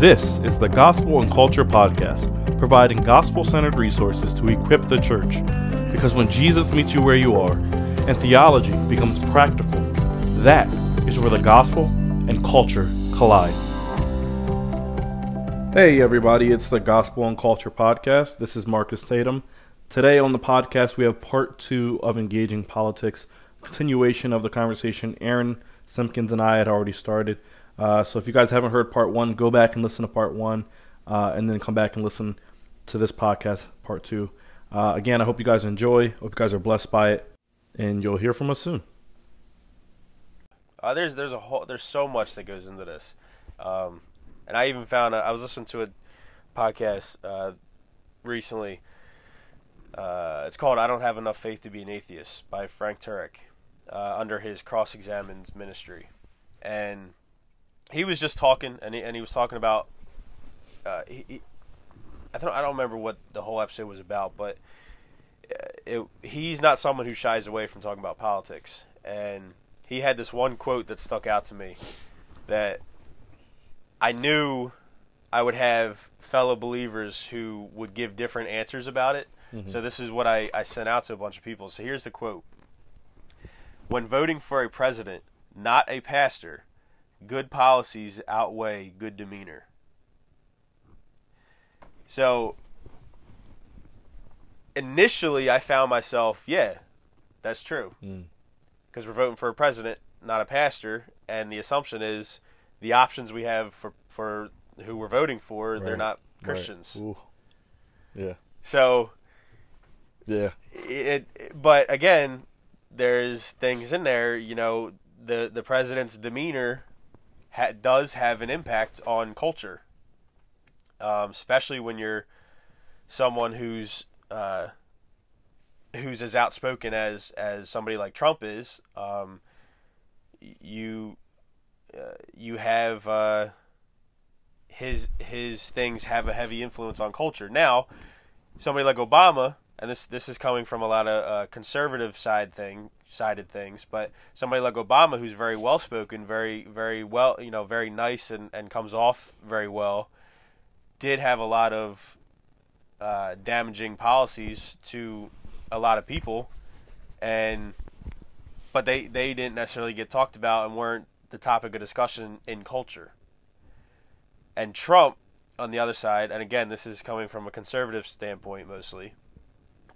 This is the Gospel and Culture Podcast, providing gospel centered resources to equip the church. Because when Jesus meets you where you are and theology becomes practical, that is where the gospel and culture collide. Hey, everybody, it's the Gospel and Culture Podcast. This is Marcus Tatum. Today on the podcast, we have part two of Engaging Politics, continuation of the conversation Aaron Simpkins and I had already started. Uh, so if you guys haven't heard part one, go back and listen to part one, uh, and then come back and listen to this podcast, part two. Uh, again, I hope you guys enjoy. Hope you guys are blessed by it, and you'll hear from us soon. Uh, there's there's a whole there's so much that goes into this, um, and I even found I was listening to a podcast uh, recently. Uh, it's called "I Don't Have Enough Faith to Be an Atheist" by Frank Turek, uh, under his Cross Examined ministry, and he was just talking, and he, and he was talking about. Uh, he, he, I don't I don't remember what the whole episode was about, but uh, it, he's not someone who shies away from talking about politics, and he had this one quote that stuck out to me that I knew I would have fellow believers who would give different answers about it. Mm-hmm. So this is what I, I sent out to a bunch of people. So here's the quote. When voting for a president, not a pastor, good policies outweigh good demeanor. So initially I found myself, yeah, that's true. Mm because we're voting for a president, not a pastor, and the assumption is the options we have for for who we're voting for, right. they're not Christians. Right. Yeah. So. Yeah. It, but again, there's things in there. You know, the the president's demeanor ha- does have an impact on culture, um, especially when you're someone who's uh, who's as outspoken as as somebody like Trump is, um, you uh, you have uh, his his things have a heavy influence on culture. Now, somebody like Obama, and this this is coming from a lot of uh, conservative side thing sided things, but somebody like Obama, who's very well spoken, very very well, you know, very nice and and comes off very well, did have a lot of uh, damaging policies to a lot of people, and but they they didn't necessarily get talked about and weren't the topic of discussion in culture. And Trump, on the other side, and again, this is coming from a conservative standpoint mostly.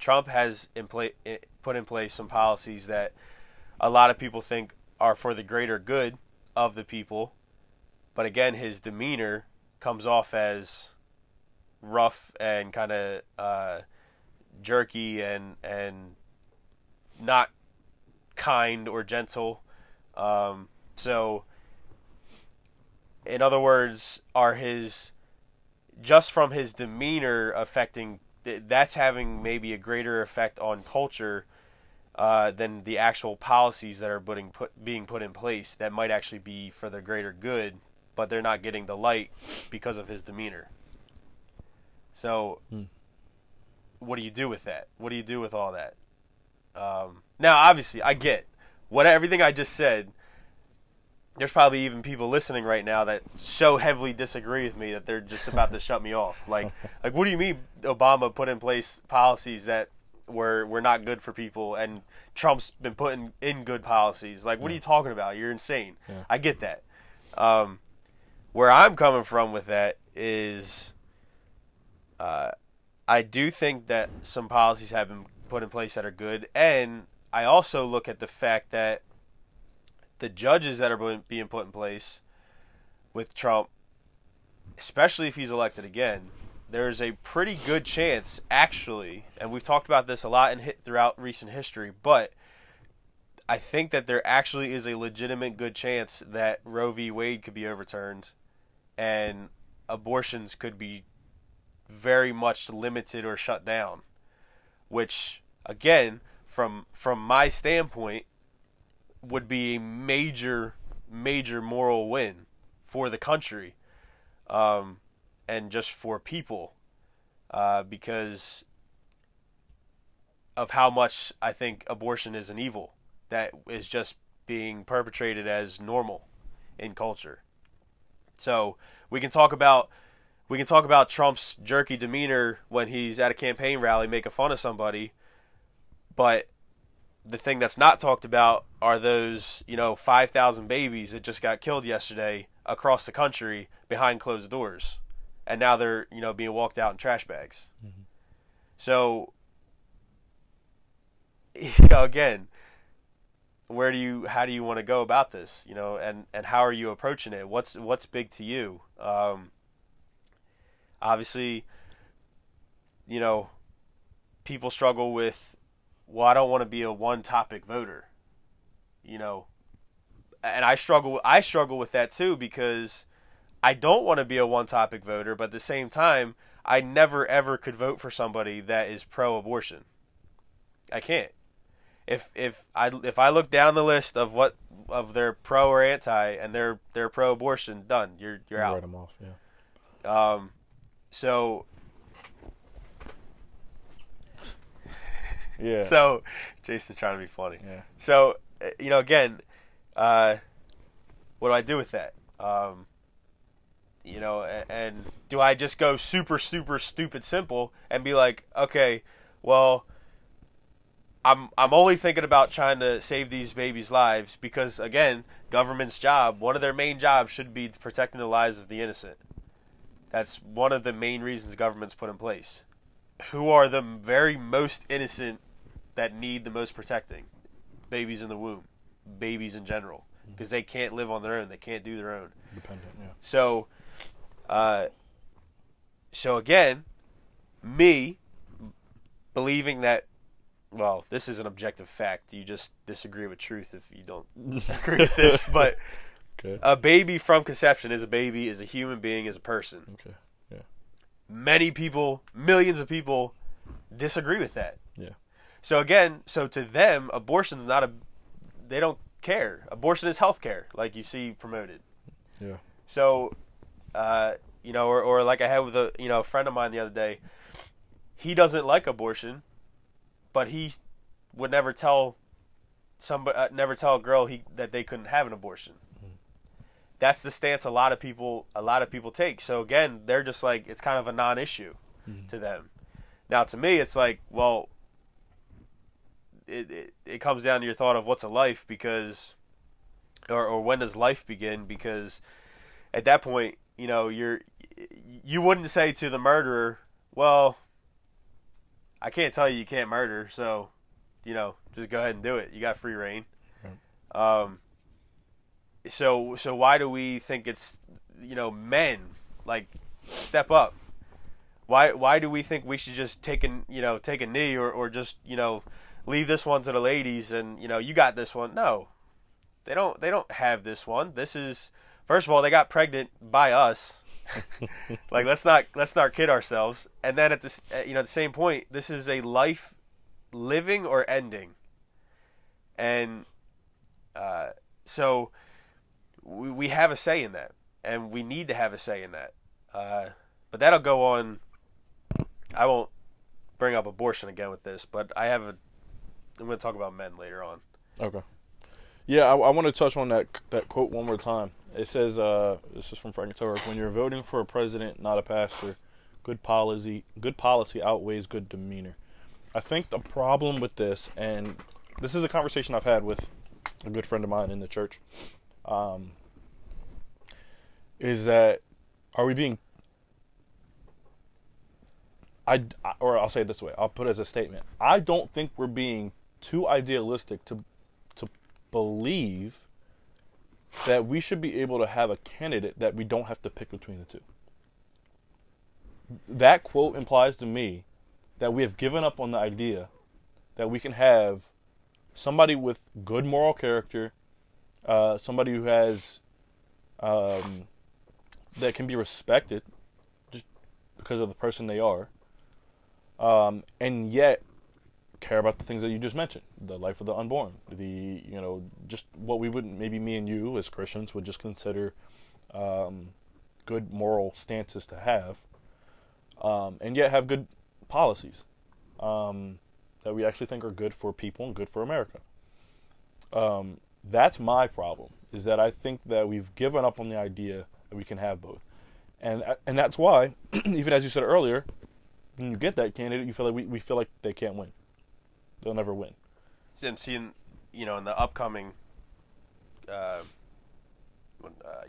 Trump has in pla- put in place some policies that a lot of people think are for the greater good of the people, but again, his demeanor comes off as rough and kind of uh, jerky and and not kind or gentle. Um, so, in other words, are his just from his demeanor affecting that's having maybe a greater effect on culture uh, than the actual policies that are putting put being put in place that might actually be for the greater good, but they're not getting the light because of his demeanor. So. Hmm what do you do with that? What do you do with all that? Um, now, obviously, I get what everything I just said. There's probably even people listening right now that so heavily disagree with me that they're just about to shut me off. Like, like, what do you mean Obama put in place policies that were were not good for people, and Trump's been putting in good policies? Like, what yeah. are you talking about? You're insane. Yeah. I get that. Um, where I'm coming from with that is, uh, I do think that some policies have been put in place that are good, and I also look at the fact that the judges that are being put in place with Trump, especially if he's elected again, there's a pretty good chance, actually, and we've talked about this a lot in throughout recent history, but I think that there actually is a legitimate good chance that Roe v. Wade could be overturned and abortions could be very much limited or shut down, which again, from from my standpoint, would be a major major moral win for the country, um, and just for people, uh, because of how much I think abortion is an evil that is just being perpetrated as normal in culture. So we can talk about we can talk about Trump's jerky demeanor when he's at a campaign rally making fun of somebody, but the thing that's not talked about are those you know five thousand babies that just got killed yesterday across the country behind closed doors, and now they're you know being walked out in trash bags. Mm-hmm. So, you know, again, where do you how do you want to go about this? You know, and and how are you approaching it? What's what's big to you? Um, obviously, you know, people struggle with well, I don't want to be a one topic voter. You know, and I struggle I struggle with that too because I don't want to be a one topic voter, but at the same time, I never ever could vote for somebody that is pro abortion. I can't. If if I if I look down the list of what of their pro or anti and they're they're pro abortion, done. You're you're out. Write them off. Yeah. Um, so Yeah. So, Jason's trying to be funny. Yeah. So, uh, you know, again, uh, what do I do with that? Um, you know, and, and do I just go super, super stupid simple and be like, okay, well, I'm I'm only thinking about trying to save these babies' lives because again, government's job, one of their main jobs should be protecting the lives of the innocent. That's one of the main reasons government's put in place. Who are the very most innocent that need the most protecting babies in the womb, babies in general, because mm-hmm. they can't live on their own. They can't do their own. Dependent, yeah. So, uh, so again, me believing that. Well, this is an objective fact. You just disagree with truth if you don't agree with this. But okay. a baby from conception is a baby, is a human being, is a person. Okay. Many people, millions of people, disagree with that. Yeah. So again, so to them, abortion is not a. They don't care. Abortion is health care, like you see promoted. Yeah. So, uh, you know, or, or like I had with a you know a friend of mine the other day. He doesn't like abortion, but he would never tell somebody, uh, never tell a girl he that they couldn't have an abortion. That's the stance a lot of people a lot of people take. So again, they're just like it's kind of a non-issue mm-hmm. to them. Now to me, it's like, well, it, it, it comes down to your thought of what's a life because or, or when does life begin because at that point you know you're you wouldn't say to the murderer well i can't tell you you can't murder so you know just go ahead and do it you got free reign um so so why do we think it's you know men like step up? Why why do we think we should just take a you know take a knee or, or just you know leave this one to the ladies and you know you got this one? No. They don't they don't have this one. This is first of all they got pregnant by us. Like let's not let's not kid ourselves. And then at this you know at the same point this is a life living or ending. And uh, so we, we have a say in that and we need to have a say in that uh, but that'll go on i won't bring up abortion again with this but i have a I'm going to talk about men later on. Okay. Yeah, I, I want to touch on that that quote one more time. It says, uh, "This is from Frank Turek. When you're voting for a president, not a pastor, good policy good policy outweighs good demeanor." I think the problem with this, and this is a conversation I've had with a good friend of mine in the church, um, is that are we being I, or I'll say it this way. I'll put it as a statement. I don't think we're being too idealistic to to believe that we should be able to have a candidate that we don't have to pick between the two. That quote implies to me that we have given up on the idea that we can have somebody with good moral character, uh, somebody who has um, that can be respected just because of the person they are, um, and yet care about the things that you just mentioned the life of the unborn the you know just what we would maybe me and you as christians would just consider um, good moral stances to have um, and yet have good policies um, that we actually think are good for people and good for america. Um, that's my problem is that i think that we've given up on the idea that we can have both and and that's why, even as you said earlier, when you get that candidate, you feel like we, we feel like they can't win. They'll never win. And seeing, you know, in the upcoming, uh, uh,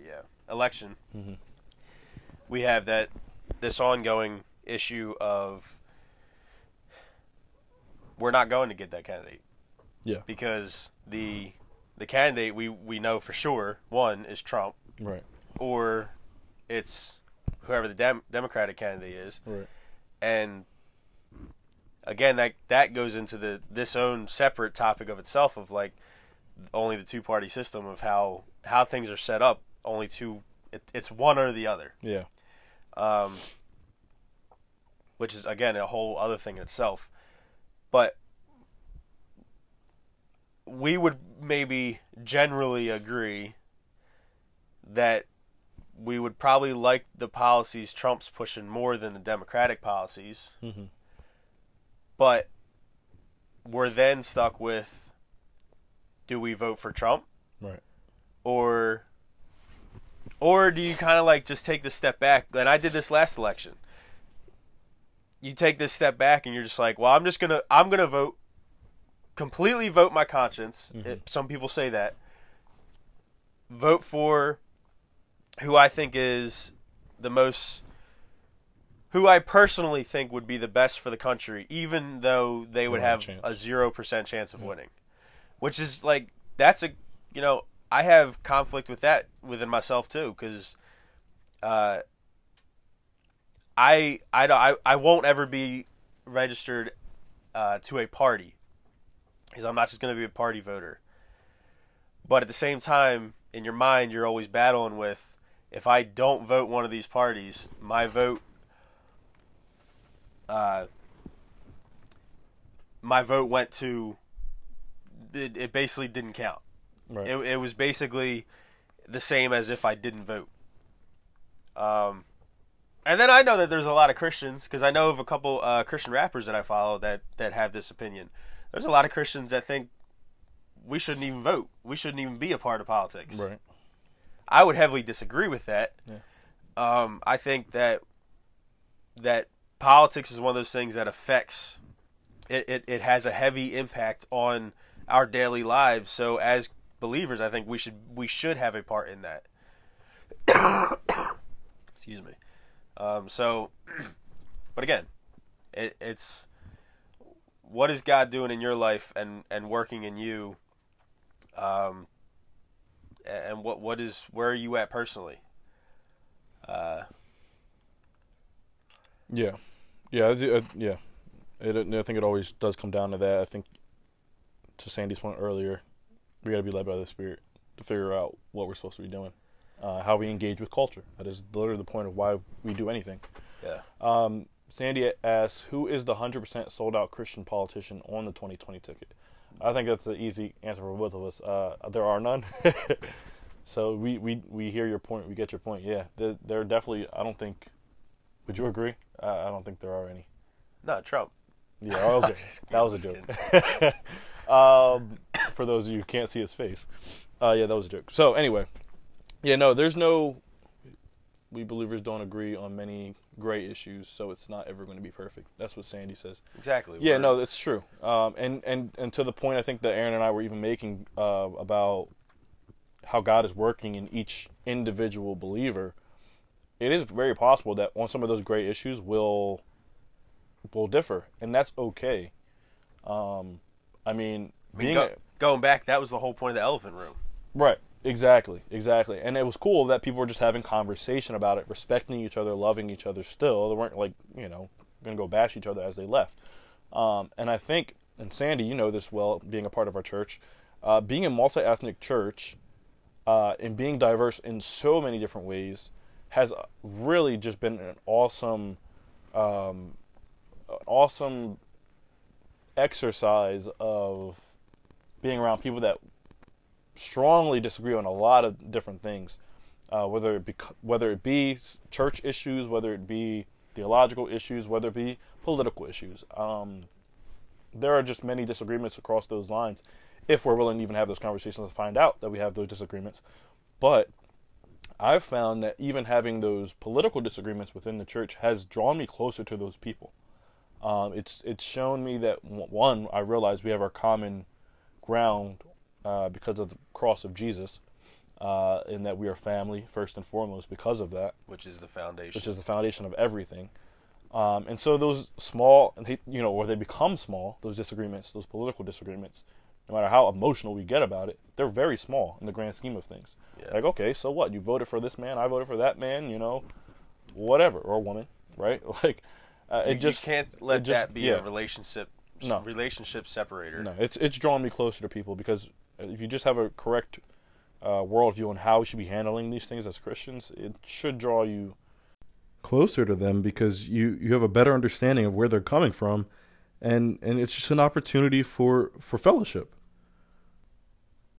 yeah, election, Mhm. we have that this ongoing issue of we're not going to get that candidate Yeah. because the the candidate we we know for sure one is Trump Right. or it's whoever the Dem- Democratic candidate is, Right. and again that that goes into the this own separate topic of itself of like only the two party system of how how things are set up only two it, it's one or the other Yeah. um, which is again a whole other thing in itself but we would maybe generally agree that we would probably like the policies Trump's pushing more than the Democratic policies Mm-hmm. but we're then stuck with do we vote for Trump Right. or or do you kind of like just take the step back and I did this last election you take this step back and you're just like well I'm just going to I'm going to vote completely vote my conscience. It- some people say that. Vote for who I think is the most who I personally think would be the best for the country, even though they would have a zero percent chance of winning. Which is like that's a you know I have conflict with that within myself too because uh, I I don't I, I won't ever be registered uh, to a party because I'm not just going to be a party voter. But at the same time, in your mind, you're always battling with if I don't vote one of these parties, my vote, uh, my vote went to. It, it basically didn't count. Right. It, it was basically the same as if I didn't vote. Um, and then I know that there's a lot of Christians because I know of a couple uh, Christian rappers that I follow that that have this opinion. There's a lot of Christians that think we shouldn't even vote. We shouldn't even be a part of politics. right. I would heavily disagree with that. Yeah. Um, I think that that politics is one of those things that affects it, it, it has a heavy impact on our daily lives. So as believers, I think we should we should have a part in that. Excuse me. Um, so, but again, it, it's what is God doing in your life and, and working in you um, and what what is where are you at personally? Uh, Yeah, yeah, I do- uh, yeah. It, I think it always does come down to that. I think to Sandy's point earlier, we got to be led by the Spirit to figure out what we're supposed to be doing, uh, how we engage with culture. That is literally the point of why we do anything. yeah, Um, Sandy asks, "Who is the hundred percent sold out Christian politician on the 2020 ticket?" I think that's an easy answer for both of us. Uh, there are none. so we, we we hear your point. We get your point. Yeah, there, there are definitely. I don't think. Would you agree? I, I don't think there are any. no Trump. Yeah. oh, Okay. that was a joke. um, for those of you who can't see his face, uh, yeah, that was a joke. So anyway, yeah, no, there's no. We believers don't agree on many gray issues, so it's not ever going to be perfect. That's what Sandy says. Exactly. Yeah, We're- no, that's true. Um, and, and and to the point, I think that Aaron and I were even making uh, about how God is working in each individual believer. It is very possible that on some of those gray issues will will differ, and that's okay. Um, I mean, I mean, being go- a- going back, that was the whole point of the elephant room. Right. Exactly. Exactly. And it was cool that people were just having conversation about it, respecting each other, loving each other still. They weren't like, you know, going to go bash each other as they left. Um, and I think, and Sandy, you know this well, being a part of our church, uh, being a multi ethnic church uh, and being diverse in so many different ways has really just been an awesome, um, an awesome exercise of being around people that strongly disagree on a lot of different things, uh, whether it be whether it be church issues, whether it be theological issues, whether it be political issues. Um, there are just many disagreements across those lines, if we're willing to even have those conversations to find out that we have those disagreements. But I've found that even having those political disagreements within the church has drawn me closer to those people. Um, it's it's shown me that one, I realize we have our common ground uh, because of the cross of Jesus, uh, in that we are family first and foremost because of that, which is the foundation, which is the foundation of everything. Um, and so those small, you know, or they become small, those disagreements, those political disagreements, no matter how emotional we get about it, they're very small in the grand scheme of things. Yeah. Like, okay, so what? You voted for this man, I voted for that man, you know, whatever, or woman, right? Like, uh, it you, just you can't let just, that be yeah. a relationship no. relationship separator. No, it's it's drawn me closer to people because if you just have a correct uh, worldview on how we should be handling these things as Christians, it should draw you closer to them because you, you have a better understanding of where they're coming from, and and it's just an opportunity for for fellowship.